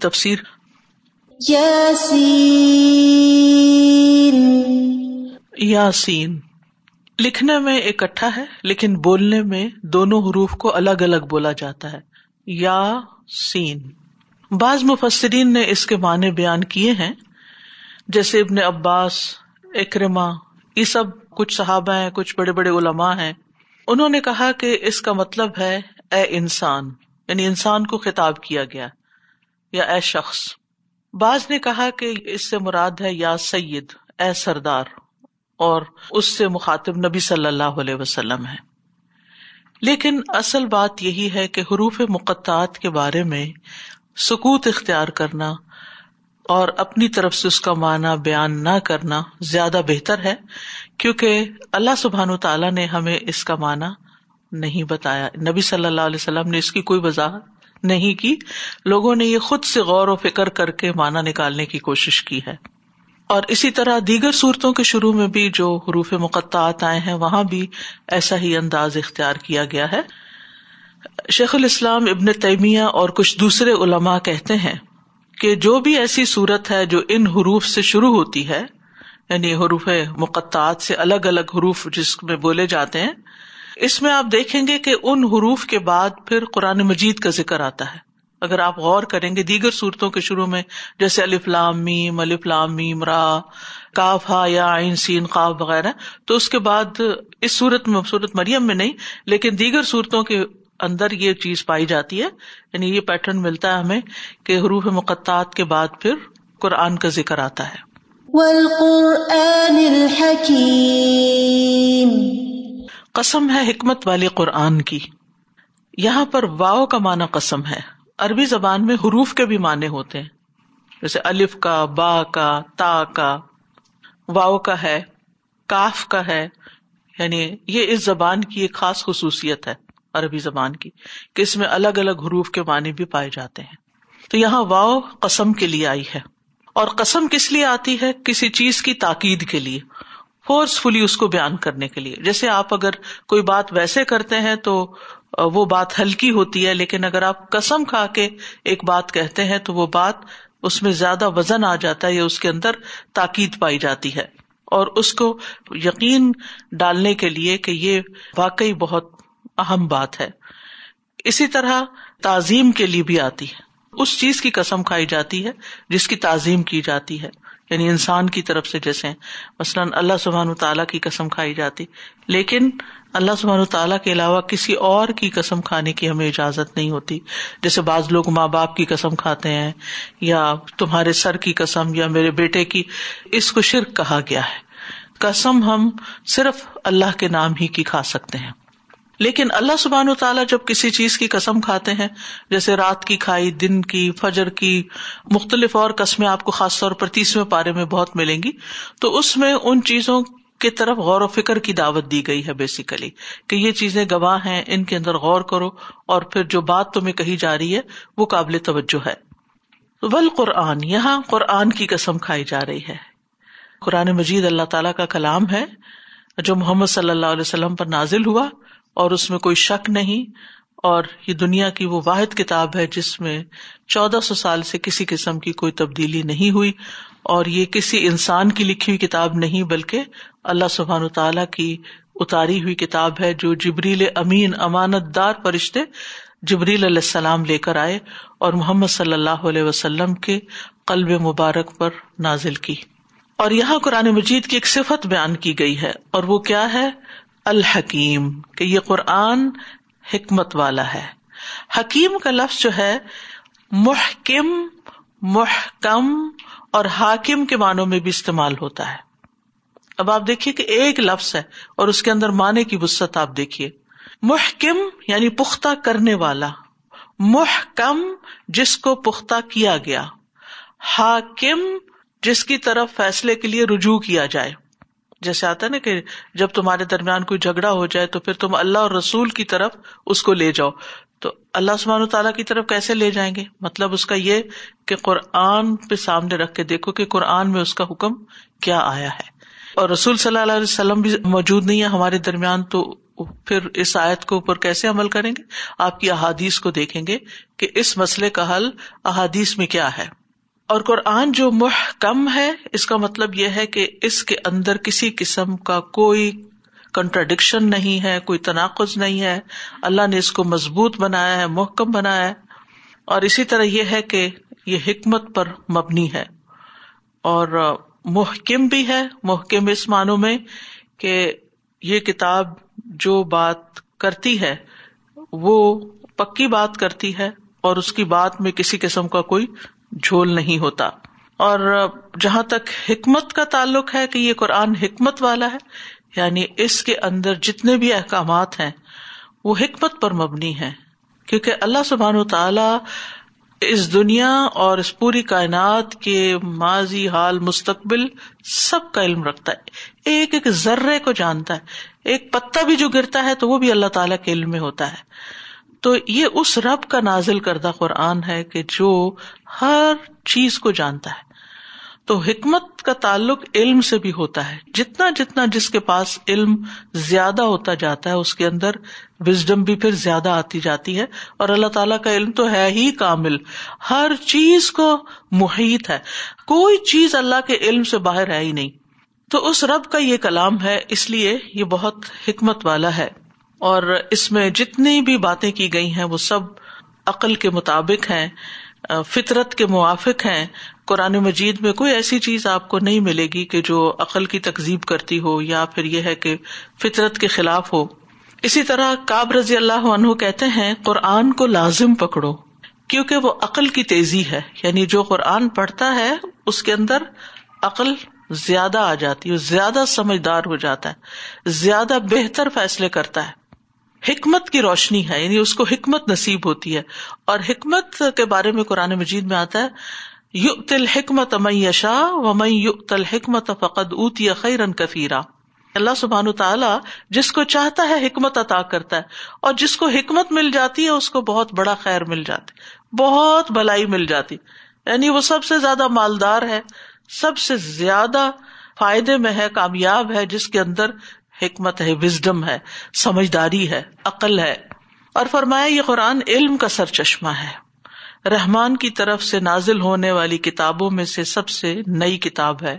تفسیر۔ یاسین۔ لکھنے میں اکٹھا ہے لیکن بولنے میں دونوں حروف کو الگ الگ بولا جاتا ہے۔ یا سین بعض مفسرین نے اس کے معنی بیان کیے ہیں جیسے ابن عباس اکرما یہ سب کچھ صحابہ ہیں کچھ بڑے بڑے علماء ہیں۔ انہوں نے کہا کہ اس کا مطلب ہے اے انسان یعنی انسان کو خطاب کیا گیا۔ یا اے شخص، بعض نے کہا کہ اس سے مراد ہے یا سید، اے سردار، اور اس سے مخاطب نبی صلی اللہ علیہ وسلم ہے۔ لیکن اصل بات یہی ہے کہ حروف مقطعات کے بارے میں سکوت اختیار کرنا اور اپنی طرف سے اس کا معنی بیان نہ کرنا زیادہ بہتر ہے، کیونکہ اللہ سبحان تعالیٰ نے ہمیں اس کا معنی نہیں بتایا۔ نبی صلی اللہ علیہ وسلم نے اس کی کوئی وضاحت نہیں کی، لوگوں نے یہ خود سے غور و فکر کر کے معنی نکالنے کی کوشش کی ہے۔ اور اسی طرح دیگر صورتوں کے شروع میں بھی جو حروف مقطعات آئے ہیں، وہاں بھی ایسا ہی انداز اختیار کیا گیا ہے۔ شیخ الاسلام ابن تیمیہ اور کچھ دوسرے علماء کہتے ہیں کہ جو بھی ایسی صورت ہے جو ان حروف سے شروع ہوتی ہے یعنی حروف مقطعات سے الگ الگ حروف جس میں بولے جاتے ہیں اس میں آپ دیکھیں گے کہ ان حروف کے بعد پھر قرآن مجید کا ذکر آتا ہے۔ اگر آپ غور کریں گے دیگر صورتوں کے شروع میں، جیسے میم میم، را، کاف، ہا، یا سین، قاف وغیرہ، تو اس کے بعد اس صورت میں صورت مریم میں نہیں، لیکن دیگر صورتوں کے اندر یہ چیز پائی جاتی ہے۔ یعنی یہ پیٹرن ملتا ہے ہمیں کہ حروف مقطعات کے بعد پھر قرآن کا ذکر آتا ہے۔ قسم ہے حکمت والے قرآن کی۔ یہاں پر واؤ کا معنی قسم ہے۔ عربی زبان میں حروف کے بھی معنی ہوتے ہیں۔ جیسے الف کا، با کا، تا کا۔ واؤ کا ہے، کاف کا ہے۔ یعنی یہ اس زبان کی ایک خاص خصوصیت ہے، عربی زبان کی، کہ اس میں الگ الگ حروف کے معنی بھی پائے جاتے ہیں۔ تو یہاں واؤ قسم کے لیے آئی ہے۔ اور قسم کس لیے آتی ہے؟ کسی چیز کی تاکید کے لیے۔ فورسفلی اس کو بیان کرنے کے لیے۔ جیسے آپ اگر کوئی بات ویسے کرتے ہیں تو وہ بات ہلکی ہوتی ہے، لیکن اگر آپ قسم کھا کے ایک بات کہتے ہیں تو وہ بات اس میں زیادہ وزن آ جاتا ہے یا اس کے اندر تاکید پائی جاتی ہے۔ اور اس کو یقین ڈالنے کے لیے کہ یہ واقعی بہت اہم بات ہے۔ اسی طرح تعظیم کے لیے بھی آتی ہے۔ اس چیز کی قسم کھائی جاتی ہے، جس کی تعظیم کی جاتی ہے۔ یعنی انسان کی طرف سے جیسے مثلاً اللہ سبحان تعالیٰ کی قسم کھائی جاتی، لیکن اللہ سبحان تعالیٰ کے علاوہ کسی اور کی قسم کھانے کی ہمیں اجازت نہیں ہوتی۔ جیسے بعض لوگ ماں باپ کی قسم کھاتے ہیں، یا تمہارے سر کی قسم، یا میرے بیٹے کی، اس کو شرک کہا گیا ہے۔ قسم ہم صرف اللہ کے نام ہی کی کھا سکتے ہیں۔ لیکن اللہ سبحان و تعالیٰ جب کسی چیز کی قسم کھاتے ہیں، جیسے رات کی کھائی، دن کی، فجر کی، مختلف اور قسمیں آپ کو خاص طور پر تیسویں پارے میں بہت ملیں گی، تو اس میں ان چیزوں کی طرف غور و فکر کی دعوت دی گئی ہے بیسیکلی کہ یہ چیزیں گواہ ہیں، ان کے اندر غور کرو اور پھر جو بات تمہیں کہی جا رہی ہے، وہ قابل توجہ ہے۔ ول قرآن یہاں قرآن کی قسم کھائی جا رہی ہے۔ قرآن مجید اللہ تعالیٰ کا کلام ہے جو محمد صلی اللہ علیہ وسلم پر نازل ہوا۔ اور اس میں کوئی شک نہیں، اور یہ دنیا کی وہ واحد کتاب ہے جس میں چودہ سو سال سے کسی قسم کی کوئی تبدیلی نہیں ہوئی، اور یہ کسی انسان کی لکھی ہوئی کتاب نہیں، بلکہ اللہ سبحان تعالی کی اتاری ہوئی کتاب ہے جو جبریل امین امانت دار فرشتے جبریل علیہ السلام لے کر آئے اور محمد صلی اللہ علیہ وسلم کے قلب مبارک پر نازل کی۔ اور یہاں قرآن مجید کی ایک صفت بیان کی گئی ہے، اور وہ کیا ہے؟ الحکیم، کہ یہ قرآن حکمت والا ہے۔ حکیم کا لفظ جو ہے، محکم محکم اور حاکم کے معنوں میں بھی استعمال ہوتا ہے۔ اب آپ دیکھیے کہ ایک لفظ ہے اور اس کے اندر معنی کی وسط آپ دیکھیے۔ محکم یعنی پختہ کرنے والا۔ محکم جس کو پختہ کیا گیا۔ حاکم جس کی طرف فیصلے کے لیے رجوع کیا جائے۔ جیسے آتا ہے نا کہ جب تمہارے درمیان کوئی جھگڑا ہو جائے تو پھر تم اللہ اور رسول کی طرف اس کو لے جاؤ۔ تو اللہ سبحانہ تعالیٰ کی طرف کیسے لے جائیں گے؟ مطلب اس کا یہ کہ قرآن پہ سامنے رکھ کے دیکھو کہ قرآن میں اس کا حکم کیا آیا ہے۔ اور رسول صلی اللہ علیہ وسلم بھی موجود نہیں ہے ہمارے درمیان، تو پھر اس آیت کے اوپر کیسے عمل کریں گے؟ آپ کی احادیث کو دیکھیں گے کہ اس مسئلے کا حل احادیث میں کیا ہے۔ اور قرآن جو محکم ہے، اس کا مطلب یہ ہے کہ اس کے اندر کسی قسم کا کوئی کنٹراڈکشن نہیں ہے، کوئی تناقض نہیں ہے۔ اللہ نے اس کو مضبوط بنایا ہے، محکم بنایا ہے۔ اور اسی طرح یہ ہے کہ یہ حکمت پر مبنی ہے۔ اور محکم بھی ہے، محکم اس معنوں میں کہ یہ کتاب جو بات کرتی ہے، وہ پکی بات کرتی ہے اور اس کی بات میں کسی قسم کا کوئی جھول نہیں ہوتا۔ اور جہاں تک حکمت کا تعلق ہے کہ یہ قرآن حکمت والا ہے یعنی اس کے اندر جتنے بھی احکامات ہیں، وہ حکمت پر مبنی ہے کیونکہ اللہ سبحان و تعالی اس دنیا اور اس پوری کائنات کے ماضی، حال، مستقبل سب کا علم رکھتا ہے۔ ایک ایک ذرے کو جانتا ہے۔ ایک پتا بھی جو گرتا ہے تو وہ بھی اللہ تعالیٰ کے علم میں ہوتا ہے۔ تو یہ اس رب کا نازل کردہ قرآن ہے کہ جو ہر چیز کو جانتا ہے۔ تو حکمت کا تعلق علم سے بھی ہوتا ہے۔ جتنا جتنا جس کے پاس علم زیادہ ہوتا جاتا ہے، اس کے اندر وزڈم بھی پھر زیادہ آتی جاتی ہے۔ اور اللہ تعالیٰ کا علم تو ہے ہی کامل۔ ہر چیز کو محیط ہے۔ کوئی چیز اللہ کے علم سے باہر ہے ہی نہیں۔ تو اس رب کا یہ کلام ہے، اس لیے یہ بہت حکمت والا ہے۔ اور اس میں جتنی بھی باتیں کی گئی ہیں وہ سب عقل کے مطابق ہیں فطرت کے موافق ہیں۔ قرآن مجید میں کوئی ایسی چیز آپ کو نہیں ملے گی کہ جو عقل کی تکزیب کرتی ہو یا پھر یہ ہے کہ فطرت کے خلاف ہو۔ اسی طرح کاب رضی اللہ عنہ کہتے ہیں، قرآن کو لازم پکڑو، کیونکہ وہ عقل کی تیزی ہے۔ یعنی جو قرآن پڑھتا ہے، اس کے اندر عقل زیادہ آ جاتی ہے، زیادہ سمجھدار ہو جاتا ہے، زیادہ بہتر فیصلے کرتا ہے۔ حکمت کی روشنی ہے یعنی اس کو حکمت نصیب ہوتی ہے۔ اور حکمت کے بارے میں قرآن مجید میں آتا ہے یو تل حکمت میشا و مئی یو تل حکمت فقد اوتی خیرن کفیرا اللہ سبحان تعالیٰ جس کو چاہتا ہے حکمت عطا کرتا ہے، اور جس کو حکمت مل جاتی ہے، اس کو بہت بڑا خیر مل جاتی بہت بلائی مل جاتی یعنی وہ سب سے زیادہ مالدار ہے، سب سے زیادہ فائدے میں ہے، کامیاب ہے، جس کے اندر حکمت ہے وزڈم ہے، سمجھداری ہے، عقل ہے۔ اور فرمایا، یہ قرآن علم کا سر چشمہ ہے۔ رحمان کی طرف سے نازل ہونے والی کتابوں میں سے سب سے نئی کتاب ہے۔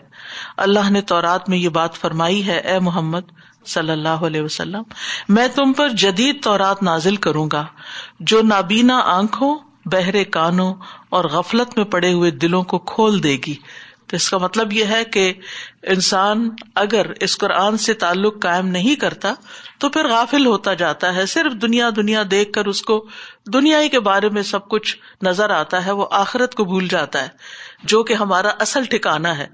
اللہ نے تورات میں یہ بات فرمائی ہے، اے محمد صلی اللہ علیہ وسلم، میں تم پر جدید تورات نازل کروں گا، جو نابینا آنکھوں، بہرے کانوں اور غفلت میں پڑے ہوئے دلوں کو کھول دے گی۔ تو اس کا مطلب یہ ہے کہ انسان اگر اس قرآن سے تعلق قائم نہیں کرتا تو پھر غافل ہوتا جاتا ہے۔ صرف دنیا دنیا دیکھ کر اس کو دنیا ہی کے بارے میں سب کچھ نظر آتا ہے، وہ آخرت کو بھول جاتا ہے، جو کہ ہمارا اصل ٹھکانا ہے۔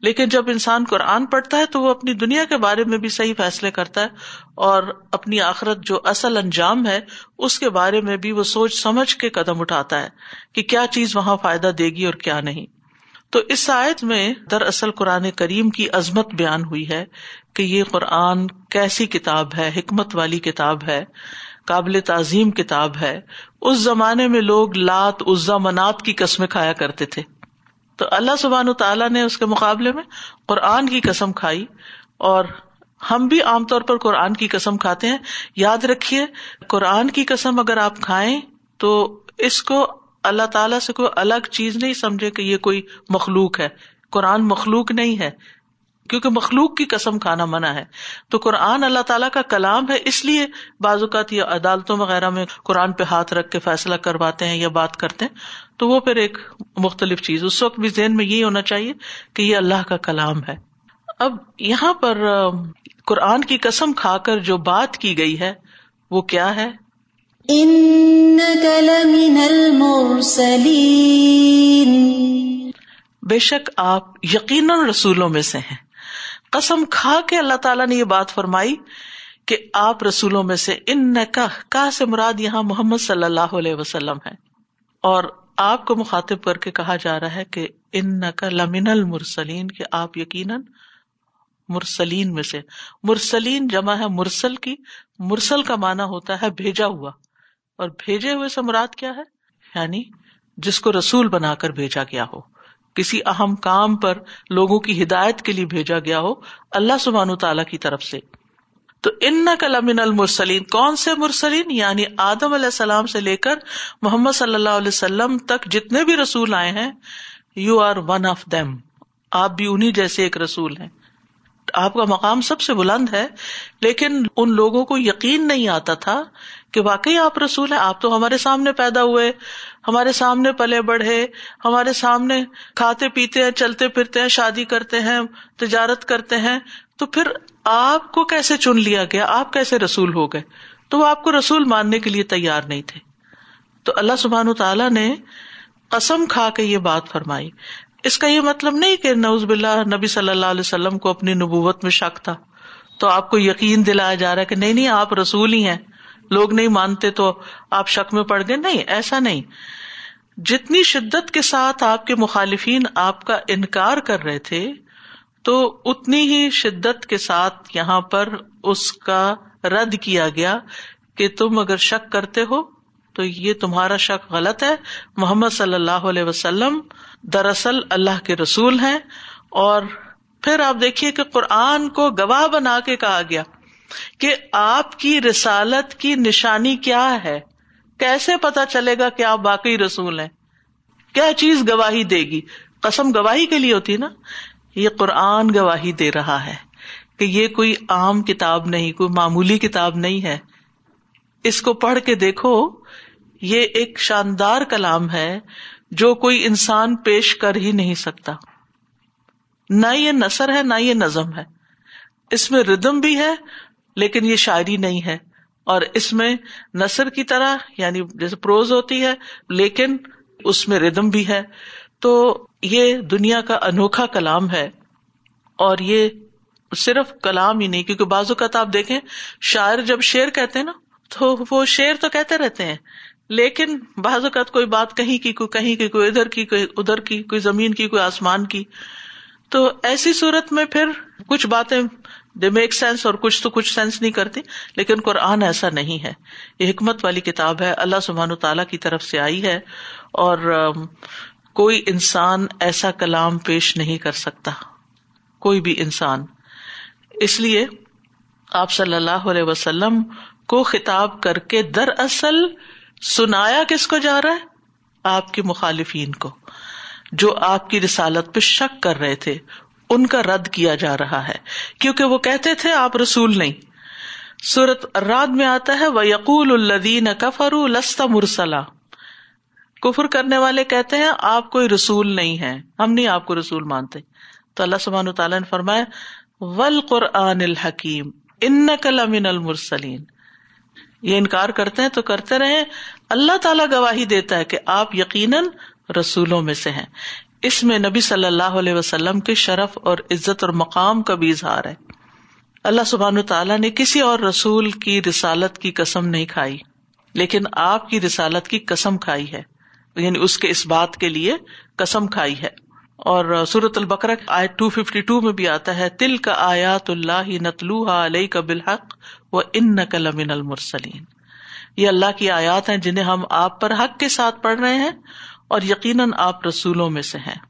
لیکن جب انسان قرآن پڑھتا ہے تو وہ اپنی دنیا کے بارے میں بھی صحیح فیصلے کرتا ہے اور اپنی آخرت جو اصل انجام ہے، اس کے بارے میں بھی وہ سوچ سمجھ کے قدم اٹھاتا ہے کہ کیا چیز وہاں فائدہ دے گی اور کیا نہیں۔ تو اس آیت میں دراصل قرآن کریم کی عظمت بیان ہوئی ہے کہ یہ قرآن کیسی کتاب ہے، حکمت والی کتاب ہے، قابل تعظیم کتاب ہے۔ اس زمانے میں لوگ لات، عزا، منات کی قسمیں کھایا کرتے تھے۔ تو اللہ سبحان و تعالیٰ نے اس کے مقابلے میں قرآن کی قسم کھائی اور ہم بھی عام طور پر قرآن کی قسم کھاتے ہیں۔ یاد رکھیے، قرآن کی قسم اگر آپ کھائیں تو اس کو اللہ تعالیٰ سے کوئی الگ چیز نہیں سمجھے کہ یہ کوئی مخلوق ہے۔ قرآن مخلوق نہیں ہے، کیونکہ مخلوق کی قسم کھانا منع ہے۔ تو قرآن اللہ تعالیٰ کا کلام ہے، اس لیے بعض اوقات یا عدالتوں وغیرہ میں قرآن پہ ہاتھ رکھ کے فیصلہ کرواتے ہیں یا بات کرتے ہیں۔ تو وہ پھر ایک مختلف چیز، اس وقت بھی ذہن میں یہی ہونا چاہیے کہ یہ اللہ کا کلام ہے۔ اب یہاں پر قرآن کی قسم کھا کر جو بات کی گئی ہے، وہ کیا ہے؟ بے شک آپ یقیناً رسولوں میں سے ہیں۔ قسم کھا کے اللہ تعالیٰ نے یہ بات فرمائی کہ آپ رسولوں میں سے ان کا سے مراد یہاں محمد صلی اللہ علیہ وسلم ہے اور آپ کو مخاطب کر کے کہا جا رہا ہے کہ ان کا لمن المرسلین، کہ آپ یقیناً مرسلین میں سے۔ مرسلین جمع ہے مرسل کی۔ مرسل کا مانا ہوتا ہے بھیجا ہوا۔ اور بھیجے ہوئے سے مراد کیا ہے؟ یعنی جس کو رسول بنا کر بھیجا گیا ہو، کسی اہم کام پر لوگوں کی ہدایت کے لیے بھیجا گیا ہو اللہ سبحان تعالیٰ کی طرف سے۔ تو ان کلامن المرسلین، کون سے مرسلین؟ یعنی آدم علیہ السلام سے لے کر محمد صلی اللہ علیہ وسلم تک جتنے بھی رسول آئے ہیں you are one of them آپ بھی انہیں جیسے ایک رسول ہیں۔ آپ کا مقام سب سے بلند ہے، لیکن ان لوگوں کو یقین نہیں آتا تھا کہ واقعی آپ رسول ہیں، آپ تو ہمارے سامنے پیدا ہوئے، ہمارے سامنے پلے بڑھے، ہمارے سامنے کھاتے پیتے ہیں، چلتے پھرتے ہیں، شادی کرتے ہیں، تجارت کرتے ہیں، تو پھر آپ کو کیسے چن لیا گیا؟ آپ کیسے رسول ہو گئے؟ تو وہ آپ کو رسول ماننے کے لیے تیار نہیں تھے۔ تو اللہ سبحان تعالیٰ نے قسم کھا کے یہ بات فرمائی۔ اس کا یہ مطلب نہیں کہ نوز باللہ نبی صلی اللہ علیہ وسلم کو اپنی نبوت میں شک تھا۔ تو آپ کو یقین دلایا جا رہا ہے کہ نہیں نہیں، آپ رسول ہی ہیں۔ لوگ نہیں مانتے تو آپ شک میں پڑ گئے؟ نہیں، ایسا نہیں۔ جتنی شدت کے ساتھ آپ کے مخالفین آپ کا انکار کر رہے تھے، تو اتنی ہی شدت کے ساتھ یہاں پر اس کا رد کیا گیا کہ تم اگر شک کرتے ہو تو یہ تمہارا شک غلط ہے۔ محمد صلی اللہ علیہ وسلم دراصل اللہ کے رسول ہیں اور پھر آپ دیکھیے کہ قرآن کو گواہ بنا کے کہا گیا۔ کہ آپ کی رسالت کی نشانی کیا ہے؟ کیسے پتا چلے گا کہ آپ باقی رسول ہیں؟ کیا چیز گواہی دے گی؟ قسم گواہی کے لیے ہوتی نا؟ یہ قرآن گواہی دے رہا ہے کہ یہ کوئی عام کتاب نہیں، کوئی معمولی کتاب نہیں ہے۔ اس کو پڑھ کے دیکھو، یہ ایک شاندار کلام ہے جو کوئی انسان پیش کر ہی نہیں سکتا۔ نہ یہ نثر ہے، نہ یہ نظم ہے۔ اس میں ردم بھی ہے لیکن یہ شاعری نہیں ہے۔ اور اس میں نثر کی طرح یعنی جیسے پروز ہوتی ہے، لیکن اس میں ردم بھی ہے۔ تو یہ دنیا کا انوکھا کلام ہے۔ اور یہ صرف کلام ہی نہیں، کیونکہ بعض اوقات آپ دیکھیں، شاعر جب شعر کہتے ہیں نا، تو وہ شعر تو کہتے رہتے ہیں، لیکن بعض اوقات کوئی بات کہیں کی، کوئی کہیں کی، کوئی ادھر کی، کوئی ادھر کی، کوئی زمین کی، کوئی آسمان کی۔ تو ایسی صورت میں پھر کچھ باتیں دے میک سینس اور کچھ تو کچھ سینس نہیں کرتی لیکن قرآن ایسا نہیں ہے۔ یہ حکمت والی کتاب ہے، اللہ سبحان تعالیٰ کی طرف سے آئی ہے۔ اور کوئی انسان ایسا کلام پیش نہیں کر سکتا۔ کوئی بھی انسان۔ اس لیے آپ صلی اللہ علیہ وسلم کو خطاب کر کے دراصل سنایا کس کو جا رہا ہے؟ آپ کے مخالفین کو، جو آپ کی رسالت پہ شک کر رہے تھے۔ ان کا رد کیا جا رہا ہے کیونکہ وہ کہتے تھے آپ رسول نہیں۔ سورت راد میں آتا ہے وہ یقول الدین کفر لستا مرسلا۔ کفر کرنے والے کہتے ہیں، آپ کوئی رسول نہیں ہے ہم نہیں آپ کو رسول مانتے۔ تو اللہ سبحان تعالیٰ نے فرمایا ول قرآن الحکیم ان کلامن المرسلین۔ یہ انکار کرتے ہیں تو کرتے رہے۔ اللہ تعالیٰ گواہی دیتا ہے کہ آپ یقیناً رسولوں میں سے ہیں۔ اس میں نبی صلی اللہ علیہ وسلم کے شرف اور عزت اور مقام کا بھی اظہار ہے۔ اللہ سبحان تعالیٰ نے کسی اور رسول کی رسالت کی قسم نہیں کھائی، لیکن آپ کی رسالت کی قسم کھائی ہے۔ یعنی اس کے اس بات کے لیے قسم کھائی ہے۔ اور سورت البکر آئے ٹو ففٹی ٹو میں بھی آتا ہے تل کا آیات اللہ نتلو علیہ کا بالحق و ان نقل المرسلین۔ یہ اللہ کی آیات ہیں جنہیں ہم آپ پر حق کے ساتھ پڑھ رہے ہیں اور یقیناً آپ رسولوں میں سے ہیں۔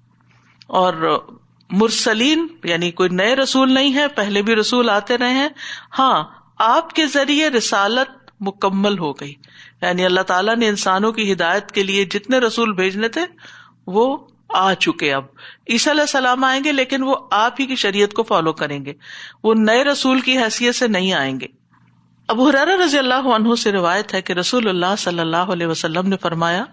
اور مرسلین یعنی کوئی نئے رسول نہیں ہے، پہلے بھی رسول آتے رہے ہیں۔ ہاں آپ کے ذریعے رسالت مکمل ہو گئی۔ یعنی اللہ تعالیٰ نے انسانوں کی ہدایت کے لیے جتنے رسول بھیجنے تھے، وہ آ چکے اب۔ عیسی علیہ السلام آئیں گے، لیکن وہ آپ ہی کی شریعت کو فالو کریں گے۔ وہ نئے رسول کی حیثیت سے نہیں آئیں گے۔ ابو حرار رضی اللہ عنہ سے روایت ہے کہ رسول اللہ صلی اللہ علیہ وسلم نے فرمایا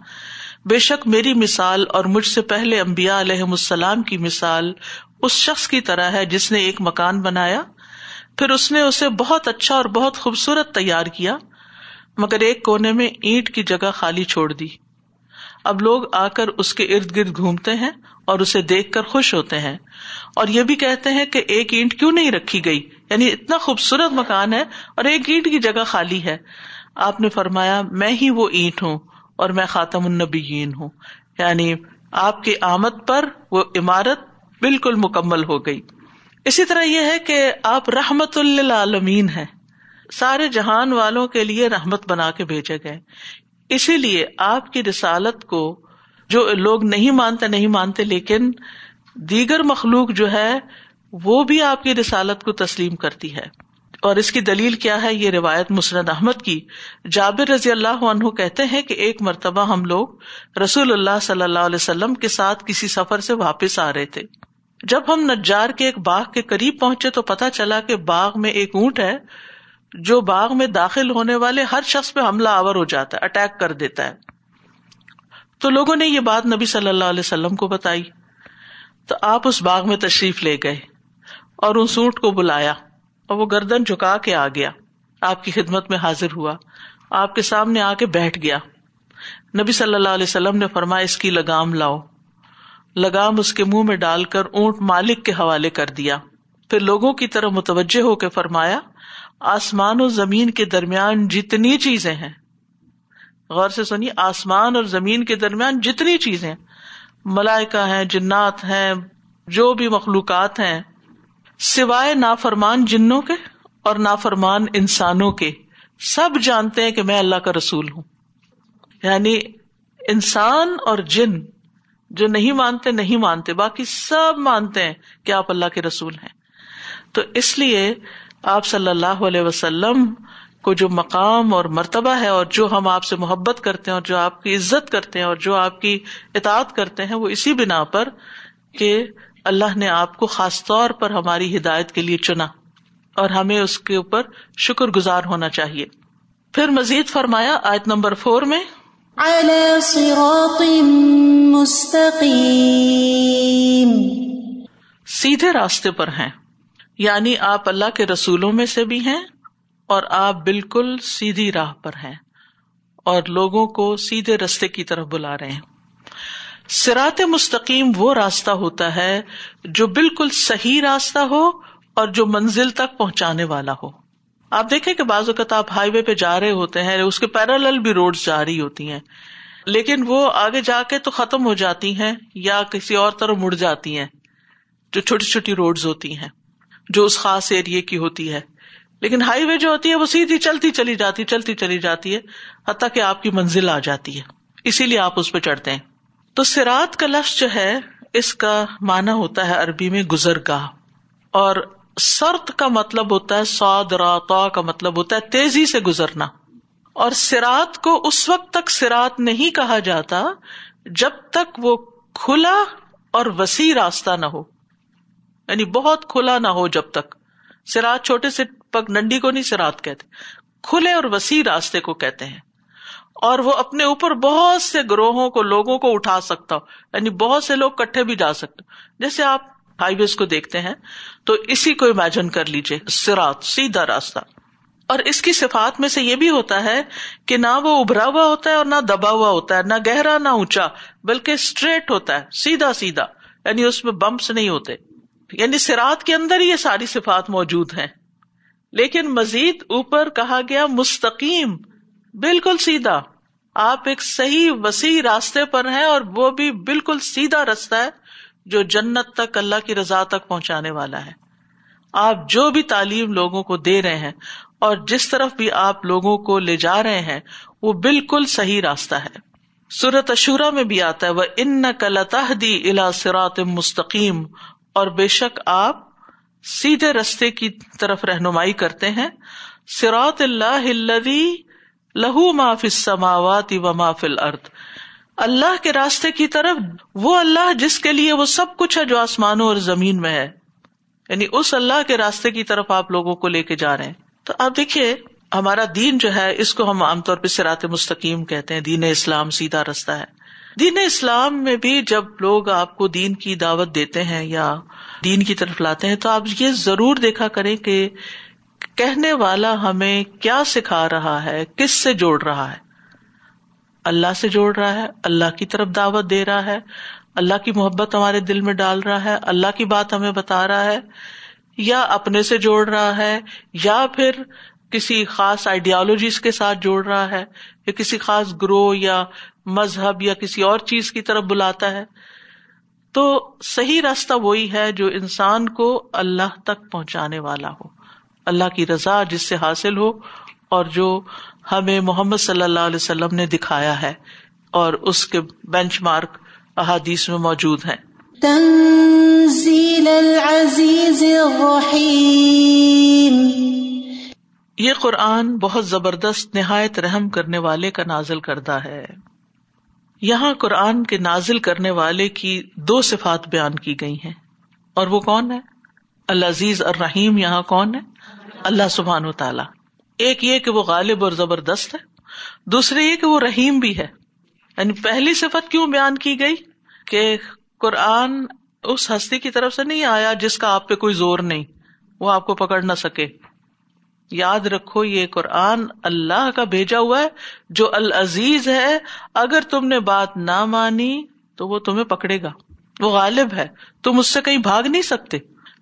بے شک میری مثال اور مجھ سے پہلے امبیا علیہ السلام کی مثال اس شخص کی طرح ہے جس نے ایک مکان بنایا، پھر اس نے اسے بہت اچھا اور بہت خوبصورت تیار کیا، مگر ایک کونے میں اینٹ کی جگہ خالی چھوڑ دی۔ اب لوگ آ کر اس کے ارد گرد گھومتے ہیں اور اسے دیکھ کر خوش ہوتے ہیں۔ اور یہ بھی کہتے ہیں کہ ایک اینٹ کیوں نہیں رکھی گئی؟ یعنی اتنا خوبصورت مکان ہے اور ایک اینٹ کی جگہ خالی ہے۔ آپ نے فرمایا، میں ہی وہ اینٹ ہوں۔ اور میں خاتم النبیین ہوں۔ یعنی آپ کی آمد پر وہ عمارت بالکل مکمل ہو گئی۔ اسی طرح یہ ہے کہ آپ رحمت للعالمین ہیں۔ سارے جہان والوں کے لیے رحمت بنا کے بھیجے گئے۔ اسی لیے آپ کی رسالت کو جو لوگ نہیں مانتے نہیں مانتے، لیکن دیگر مخلوق جو ہے، وہ بھی آپ کی رسالت کو تسلیم کرتی ہے۔ اور اس کی دلیل کیا ہے یہ روایت مسرد احمد کی۔ جابر رضی اللہ عنہ کہتے ہیں کہ ایک مرتبہ ہم لوگ رسول اللہ صلی اللہ علیہ وسلم کے ساتھ کسی سفر سے واپس آ رہے تھے۔ جب ہم نجار کے ایک باغ کے قریب پہنچے تو پتا چلا کہ باغ میں ایک اونٹ ہے جو باغ میں داخل ہونے والے ہر شخص پہ حملہ آور ہو جاتا ہے، اٹیک کر دیتا ہے۔ تو لوگوں نے یہ بات نبی صلی اللہ علیہ وسلم کو بتائی۔ تو آپ اس باغ میں تشریف لے گئے اور اس اونٹ کو بلایا۔ اور وہ گردن جھکا کے آ گیا۔ آپ کی خدمت میں حاضر ہوا۔ آپ کے سامنے آ کے بیٹھ گیا۔ نبی صلی اللہ علیہ وسلم نے فرمایا، اس کی لگام لاؤ۔ لگام اس کے منہ میں ڈال کر اونٹ مالک کے حوالے کر دیا۔ پھر لوگوں کی طرف متوجہ ہو کے فرمایا، آسمان و زمین کے درمیان جتنی چیزیں ہیں۔ غور سے سنیے، آسمان اور زمین کے درمیان جتنی چیزیں ملائکا ہیں، جنات ہیں، جو بھی مخلوقات ہیں سوائے نافرمان جنوں کے اور نافرمان انسانوں کے، سب جانتے ہیں کہ میں اللہ کا رسول ہوں۔ یعنی انسان اور جن، جو نہیں مانتے نہیں مانتے، باقی سب مانتے ہیں کہ آپ اللہ کے رسول ہیں۔ تو اس لیے آپ صلی اللہ علیہ وسلم کو جو مقام اور مرتبہ ہے اور جو ہم آپ سے محبت کرتے ہیں اور جو آپ کی عزت کرتے ہیں اور جو آپ کی اطاعت کرتے ہیں، وہ اسی بنا پر کہ اللہ نے آپ کو خاص طور پر ہماری ہدایت کے لیے چنا اور ہمیں اس کے اوپر شکر گزار ہونا چاہیے۔ پھر مزید فرمایا آیت نمبر فور میں سیدھے راستے پر ہیں یعنی آپ اللہ کے رسولوں میں سے بھی ہیں اور آپ بالکل سیدھی راہ پر ہیں اور لوگوں کو سیدھے رستے کی طرف بلا رہے ہیں۔ سرات مستقیم وہ راستہ ہوتا ہے جو بالکل صحیح راستہ ہو اور جو منزل تک پہنچانے والا ہو۔ آپ دیکھیں کہ بعض اوقات آپ ہائی وے پہ جا رہے ہوتے ہیں، اس کے پیرالل بھی روڈ جا رہی ہوتی ہیں۔ لیکن وہ آگے جا کے تو ختم ہو جاتی ہیں یا کسی اور طرف مڑ جاتی ہیں، جو چھوٹی چھوٹی روڈ ہوتی ہیں، جو اس خاص ایریے کی ہوتی ہے۔ لیکن ہائی وے جو ہوتی ہے وہ سیدھی چلتی چلی جاتی، چلتی چلی جاتی ہے، حتیٰ کہ آپ کی منزل آ جاتی ہے۔ اسی لیے آپ اس پہ چڑھتے ہیں۔ تو سرات کا لفظ جو ہے، اس کا مانا ہوتا ہے عربی میں گزر گاہ اور سرد کا مطلب ہوتا ہے سعد راتا کا مطلب ہوتا ہے تیزی سے گزرنا۔ اور سرات کو اس وقت تک سرات نہیں کہا جاتا جب تک وہ کھلا اور وسیع راستہ نہ ہو۔ یعنی بہت کھلا نہ ہو جب تک۔ سرات چھوٹے سے پگ ننڈی کو نہیں سرات کہتے، کھلے اور وسیع راستے کو کہتے ہیں۔ اور وہ اپنے اوپر بہت سے گروہوں کو لوگوں کو اٹھا سکتا ہو یعنی بہت سے لوگ کٹھے بھی جا سکتے۔ جیسے آپ ہائی ویز کو دیکھتے ہیں، تو اسی کو امیجن کر لیجیے سرات سیدھا راستہ۔ اور اس کی صفات میں سے یہ بھی ہوتا ہے کہ نہ وہ ابھرا ہوا ہوتا ہے اور نہ دبا ہوا ہوتا ہے، نہ گہرا نہ اونچا، بلکہ اسٹریٹ ہوتا ہے، سیدھا سیدھا۔ یعنی اس میں بمپس نہیں ہوتے۔ یعنی سرات کے اندر یہ ساری صفات موجود ہیں۔ لیکن مزید اوپر کہا گیا مستقیم۔ بالکل سیدھا۔ آپ ایک صحیح وسیع راستے پر ہیں اور وہ بھی بالکل سیدھا رستہ ہے جو جنت تک اللہ کی رضا تک پہنچانے والا ہے۔ آپ جو بھی تعلیم لوگوں کو دے رہے ہیں اور جس طرف بھی آپ لوگوں کو لے جا رہے ہیں، وہ بالکل صحیح راستہ ہے۔ سورت اشورا میں بھی آتا ہے وہ ان کلطہ دی الا سرات مستقیم اور بے شک آپ سیدھے رستے کی طرف رہنمائی کرتے ہیں۔ سرات اللہ لہو ما فی السماوات و ما الارض۔ اللہ کے راستے کی طرف وہ اللہ جس کے لیے وہ سب کچھ ہے جو آسمانوں اور زمین میں ہے۔ یعنی اس اللہ کے راستے کی طرف آپ لوگوں کو لے کے جا رہے ہیں۔ تو آپ دیکھیے، ہمارا دین جو ہے، اس کو ہم عام طور پہ سرات مستقیم کہتے ہیں۔ دین اسلام سیدھا رستہ ہے۔ دین اسلام میں بھی جب لوگ آپ کو دین کی دعوت دیتے ہیں یا دین کی طرف لاتے ہیں، تو آپ یہ ضرور دیکھا کریں کہ کہنے والا ہمیں کیا سکھا رہا ہے؟ کس سے جوڑ رہا ہے؟ اللہ سے جوڑ رہا ہے، اللہ کی طرف دعوت دے رہا ہے، اللہ کی محبت ہمارے دل میں ڈال رہا ہے، اللہ کی بات ہمیں بتا رہا ہے، یا اپنے سے جوڑ رہا ہے، یا پھر کسی خاص آئیڈیالوجیز کے ساتھ جوڑ رہا ہے، یا کسی خاص گروہ یا مذہب یا کسی اور چیز کی طرف بلاتا ہے۔ تو صحیح راستہ وہی ہے جو انسان کو اللہ تک پہنچانے والا ہو۔ اللہ کی رضا جس سے حاصل ہو اور جو ہمیں محمد صلی اللہ علیہ وسلم نے دکھایا ہے اور اس کے بینچ مارک احادیث میں موجود ہیں۔ تنزیل العزیز الرحیم۔ یہ قرآن بہت زبردست نہایت رحم کرنے والے کا نازل کردہ ہے۔ یہاں قرآن کے نازل کرنے والے کی دو صفات بیان کی گئی ہیں۔ اور وہ کون ہے؟ العزیز الرحیم یہاں کون ہے؟ اللہ سبحان و تعالی۔ ایک یہ کہ وہ غالب اور زبردست ہے، دوسرے یہ کہ وہ رحیم بھی ہے۔ یعنی پہلی صفت کیوں بیان کی گئی؟ کہ قرآن اس ہستی کی طرف سے نہیں آیا جس کا آپ پہ کوئی زور نہیں، وہ آپ کو پکڑ نہ سکے۔ یاد رکھو، یہ قرآن اللہ کا بھیجا ہوا ہے، جو العزیز ہے۔ اگر تم نے بات نہ مانی تو وہ تمہیں پکڑے گا۔ وہ غالب ہے، تم اس سے کہیں بھاگ نہیں سکتے۔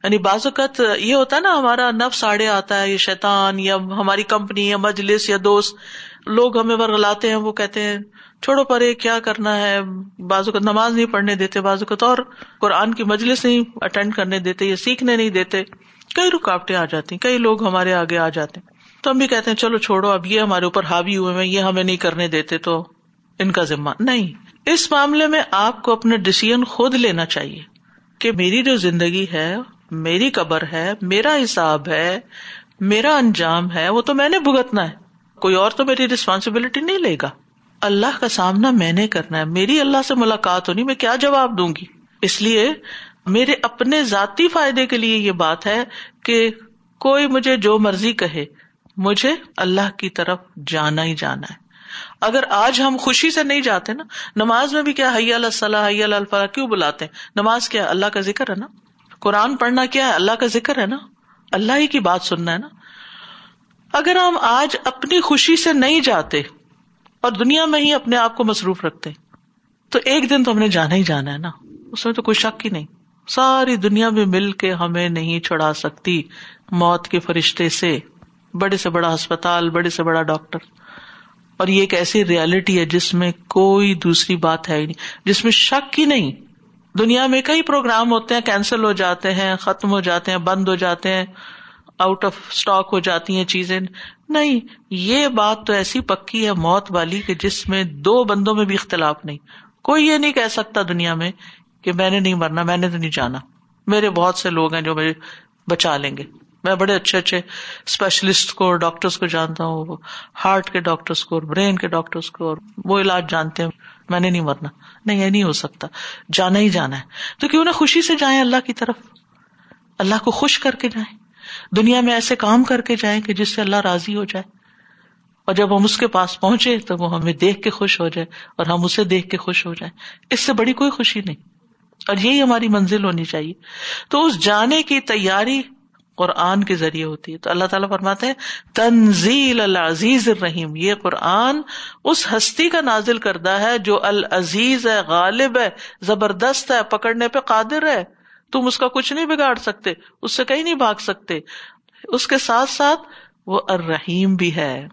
یعنی بعض اوقات یہ ہوتا ہے نا، ہمارا نفس آڑے آتا ہے، یہ شیطان یا ہماری کمپنی یا مجلس یا دوست، لوگ ہمیں ورگلاتے ہیں، وہ کہتے ہیں، چھوڑو پرے، کیا کرنا ہے؟ بازو کا نماز نہیں پڑھنے دیتے بازو کا تو اور قرآن کی مجلس نہیں اٹینڈ کرنے دیتے، یا سیکھنے نہیں دیتے۔ کئی رکاوٹیں آ جاتی ہیں، کئی لوگ ہمارے آگے آ جاتے ہیں۔ تو ہم بھی کہتے ہیں، چلو چھوڑو، اب یہ ہمارے اوپر حاوی ہوئے میں یہ ہمیں نہیں کرنے دیتے، تو ان کا ذمہ۔ نہیں، اس معاملے میں آپ کو اپنا ڈسیزن خود لینا چاہیے کہ میری جو زندگی ہے میری قبر ہے، میرا حساب ہے، میرا انجام ہے، وہ تو میں نے بھگتنا ہے۔ کوئی اور تو میری ریسپانسبلٹی نہیں لے گا۔ اللہ کا سامنا میں نے کرنا ہے۔ میری اللہ سے ملاقات ہونی، میں کیا جواب دوں گی؟ اس لیے میرے اپنے ذاتی فائدے کے لیے یہ بات ہے کہ کوئی مجھے جو مرضی کہے، مجھے اللہ کی طرف جانا ہی جانا ہے۔ اگر آج ہم خوشی سے نہیں جاتے نا، نماز میں بھی کیا حیا اللہ حیا الفلاح کیوں بلاتے ہیں؟ نماز کیا اللہ کا ذکر ہے نا؟ قرآن پڑھنا کیا ہے؟ اللہ کا ذکر ہے نا؟ اللہ ہی کی بات سننا ہے نا؟ اگر ہم آج اپنی خوشی سے نہیں جاتے اور دنیا میں ہی اپنے آپ کو مصروف رکھتے تو ایک دن تو ہم نے جانا ہی جانا ہے نا؟ اس میں تو کوئی شک ہی نہیں۔ ساری دنیا میں مل کے ہمیں نہیں چھڑا سکتی موت کے فرشتے سے۔ بڑے سے بڑا ہسپتال، بڑے سے بڑا ڈاکٹر۔ اور یہ ایک ایسی ریالٹی ہے جس میں کوئی دوسری بات ہے ہی نہیں، جس میں شک ہی نہیں۔ دنیا میں کئی پروگرام ہوتے ہیں، کینسل ہو جاتے ہیں، ختم ہو جاتے ہیں، بند ہو جاتے ہیں آؤٹ آف اسٹاک ہو جاتی ہیں چیزیں۔ نہیں، یہ بات تو ایسی پکی ہے موت والی کہ جس میں دو بندوں میں بھی اختلاف نہیں۔ کوئی یہ نہیں کہہ سکتا دنیا میں کہ میں نے نہیں مرنا، میں نے تو نہیں جانا۔ میرے بہت سے لوگ ہیں جو مجھے بچا لیں گے۔ میں بڑے اچھے اچھے اسپیشلسٹ کو ڈاکٹرس کو جانتا ہوں ہارٹ کے ڈاکٹرس کو برین کے ڈاکٹرس کو اور وہ علاج جانتے ہیں۔ میں نے نہیں مرنا۔ نہیں، یہ نہیں ہو سکتا۔ جانا ہی جانا ہے۔ تو کیوں نہ خوشی سے جائیں اللہ کی طرف۔ اللہ کو خوش کر کے جائیں۔ دنیا میں ایسے کام کر کے جائیں کہ جس سے اللہ راضی ہو جائے۔ اور جب ہم اس کے پاس پہنچے تو وہ ہمیں دیکھ کے خوش ہو جائے اور ہم اسے دیکھ کے خوش ہو جائیں۔ اس سے بڑی کوئی خوشی نہیں۔ اور یہی ہماری منزل ہونی چاہیے۔ تو اس جانے کی تیاری قرآن کے ذریعے ہوتی ہے۔ تو اللہ تعالیٰ فرماتے ہیں، تنزیل العزیز الرحیم۔ یہ قرآن اس ہستی کا نازل کردہ ہے جو العزیز ہے، غالب ہے، زبردست ہے، پکڑنے پہ قادر ہے۔ تم اس کا کچھ نہیں بگاڑ سکتے، اس سے کہیں نہیں بھاگ سکتے۔ اس کے ساتھ ساتھ وہ الرحیم بھی ہے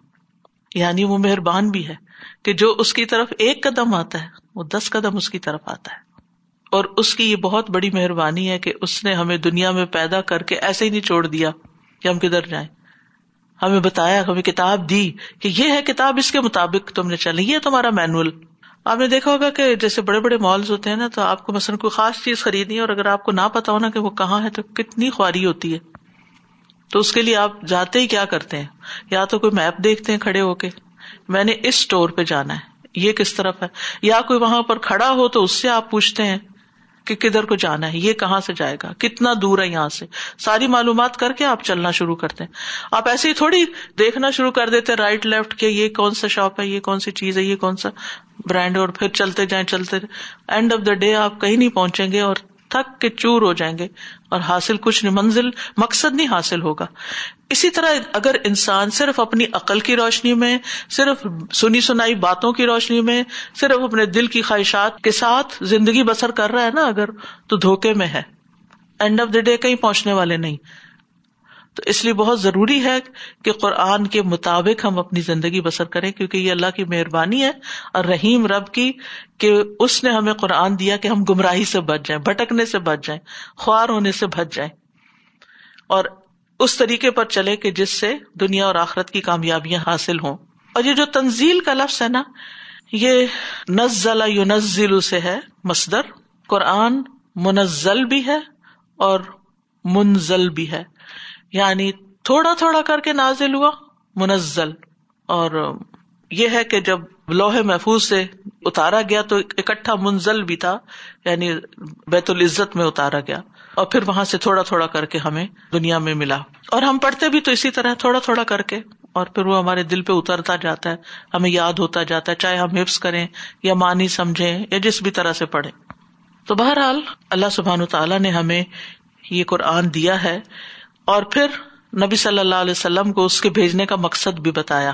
یعنی وہ مہربان بھی ہے کہ جو اس کی طرف ایک قدم آتا ہے، وہ دس قدم اس کی طرف آتا ہے۔ اور اس کی یہ بہت بڑی مہربانی ہے کہ اس نے ہمیں دنیا میں پیدا کر کے ایسے ہی نہیں چھوڑ دیا کہ ہم کدھر جائیں۔ ہمیں بتایا، ہمیں کتاب دی کہ یہ ہے کتاب اس کے مطابق تم نے چلے یہ تمہارا مینوئل آپ نے دیکھا ہوگا کہ جیسے بڑے بڑے مالز ہوتے ہیں نا، تو آپ کو مثلاً کوئی خاص چیز خریدنی ہے اور اگر آپ کو نہ پتا ہونا کہ وہ کہاں ہے، تو کتنی خواری ہوتی ہے۔ تو اس کے لیے آپ جاتے ہی کیا کرتے ہیں؟ یا تو کوئی میپ دیکھتے ہیں کھڑے ہو کے، میں نے اس اسٹور پہ جانا ہے، یہ کس طرف ہے؟ یا کوئی وہاں پر کھڑا ہو تو اس سے آپ پوچھتے ہیں کہ کدھر کو جانا ہے، یہ کہاں سے جائے گا؟ کتنا دور ہے یہاں سے؟ ساری معلومات کر کے آپ چلنا شروع کرتے ہیں۔ آپ ایسے ہی تھوڑی دیکھنا شروع کر دیتے رائٹ لیفٹ کہ یہ کون سا شاپ ہے، یہ کون سی چیز ہے، یہ کون سا برانڈ اور پھر چلتے جائیں، چلتے اینڈ آف دا ڈے آپ کہیں نہیں پہنچیں گے اور تھک کے چور ہو جائیں گے اور حاصل کچھ نہیں منزل، مقصد نہیں حاصل ہوگا۔ اسی طرح اگر انسان صرف اپنی عقل کی روشنی میں، صرف سنی سنائی باتوں کی روشنی میں، صرف اپنے دل کی خواہشات کے ساتھ زندگی بسر کر رہا ہے نا اگر، تو دھوکے میں ہے۔ اینڈ آف دا ڈے کہیں پہنچنے والے نہیں۔ تو اس لیے بہت ضروری ہے کہ قرآن کے مطابق ہم اپنی زندگی بسر کریں، کیونکہ یہ اللہ کی مہربانی ہے اور رحیم رب کی، کہ اس نے ہمیں قرآن دیا کہ ہم گمراہی سے بچ جائیں، بھٹکنے سے بچ جائیں، خوار ہونے سے بچ جائیں۔ اور اس طریقے پر چلے کہ جس سے دنیا اور آخرت کی کامیابیاں حاصل ہوں۔ اور یہ جو تنزیل کا لفظ ہے نا، یہ نزل یونزل سے ہے مصدر، قرآن منزل بھی ہے اور منزل بھی ہے۔ یعنی تھوڑا تھوڑا کر کے نازل ہوا، منزل۔ اور یہ ہے کہ جب لوہے محفوظ سے اتارا گیا تو اکٹھا منزل بھی تھا یعنی بیت العزت میں اتارا گیا۔ اور پھر وہاں سے تھوڑا تھوڑا کر کے ہمیں دنیا میں ملا۔ اور ہم پڑھتے بھی تو اسی طرح تھوڑا تھوڑا کر کے۔ اور پھر وہ ہمارے دل پہ اترتا جاتا ہے۔ ہمیں یاد ہوتا جاتا ہے، چاہے ہم حفظ کریں یا مانی سمجھیں یا جس بھی طرح سے پڑھیں۔ تو بہرحال اللہ سبحان تعالیٰ نے ہمیں یہ قرآن دیا ہے۔ اور پھر نبی صلی اللہ علیہ وسلم کو اس کے بھیجنے کا مقصد بھی بتایا۔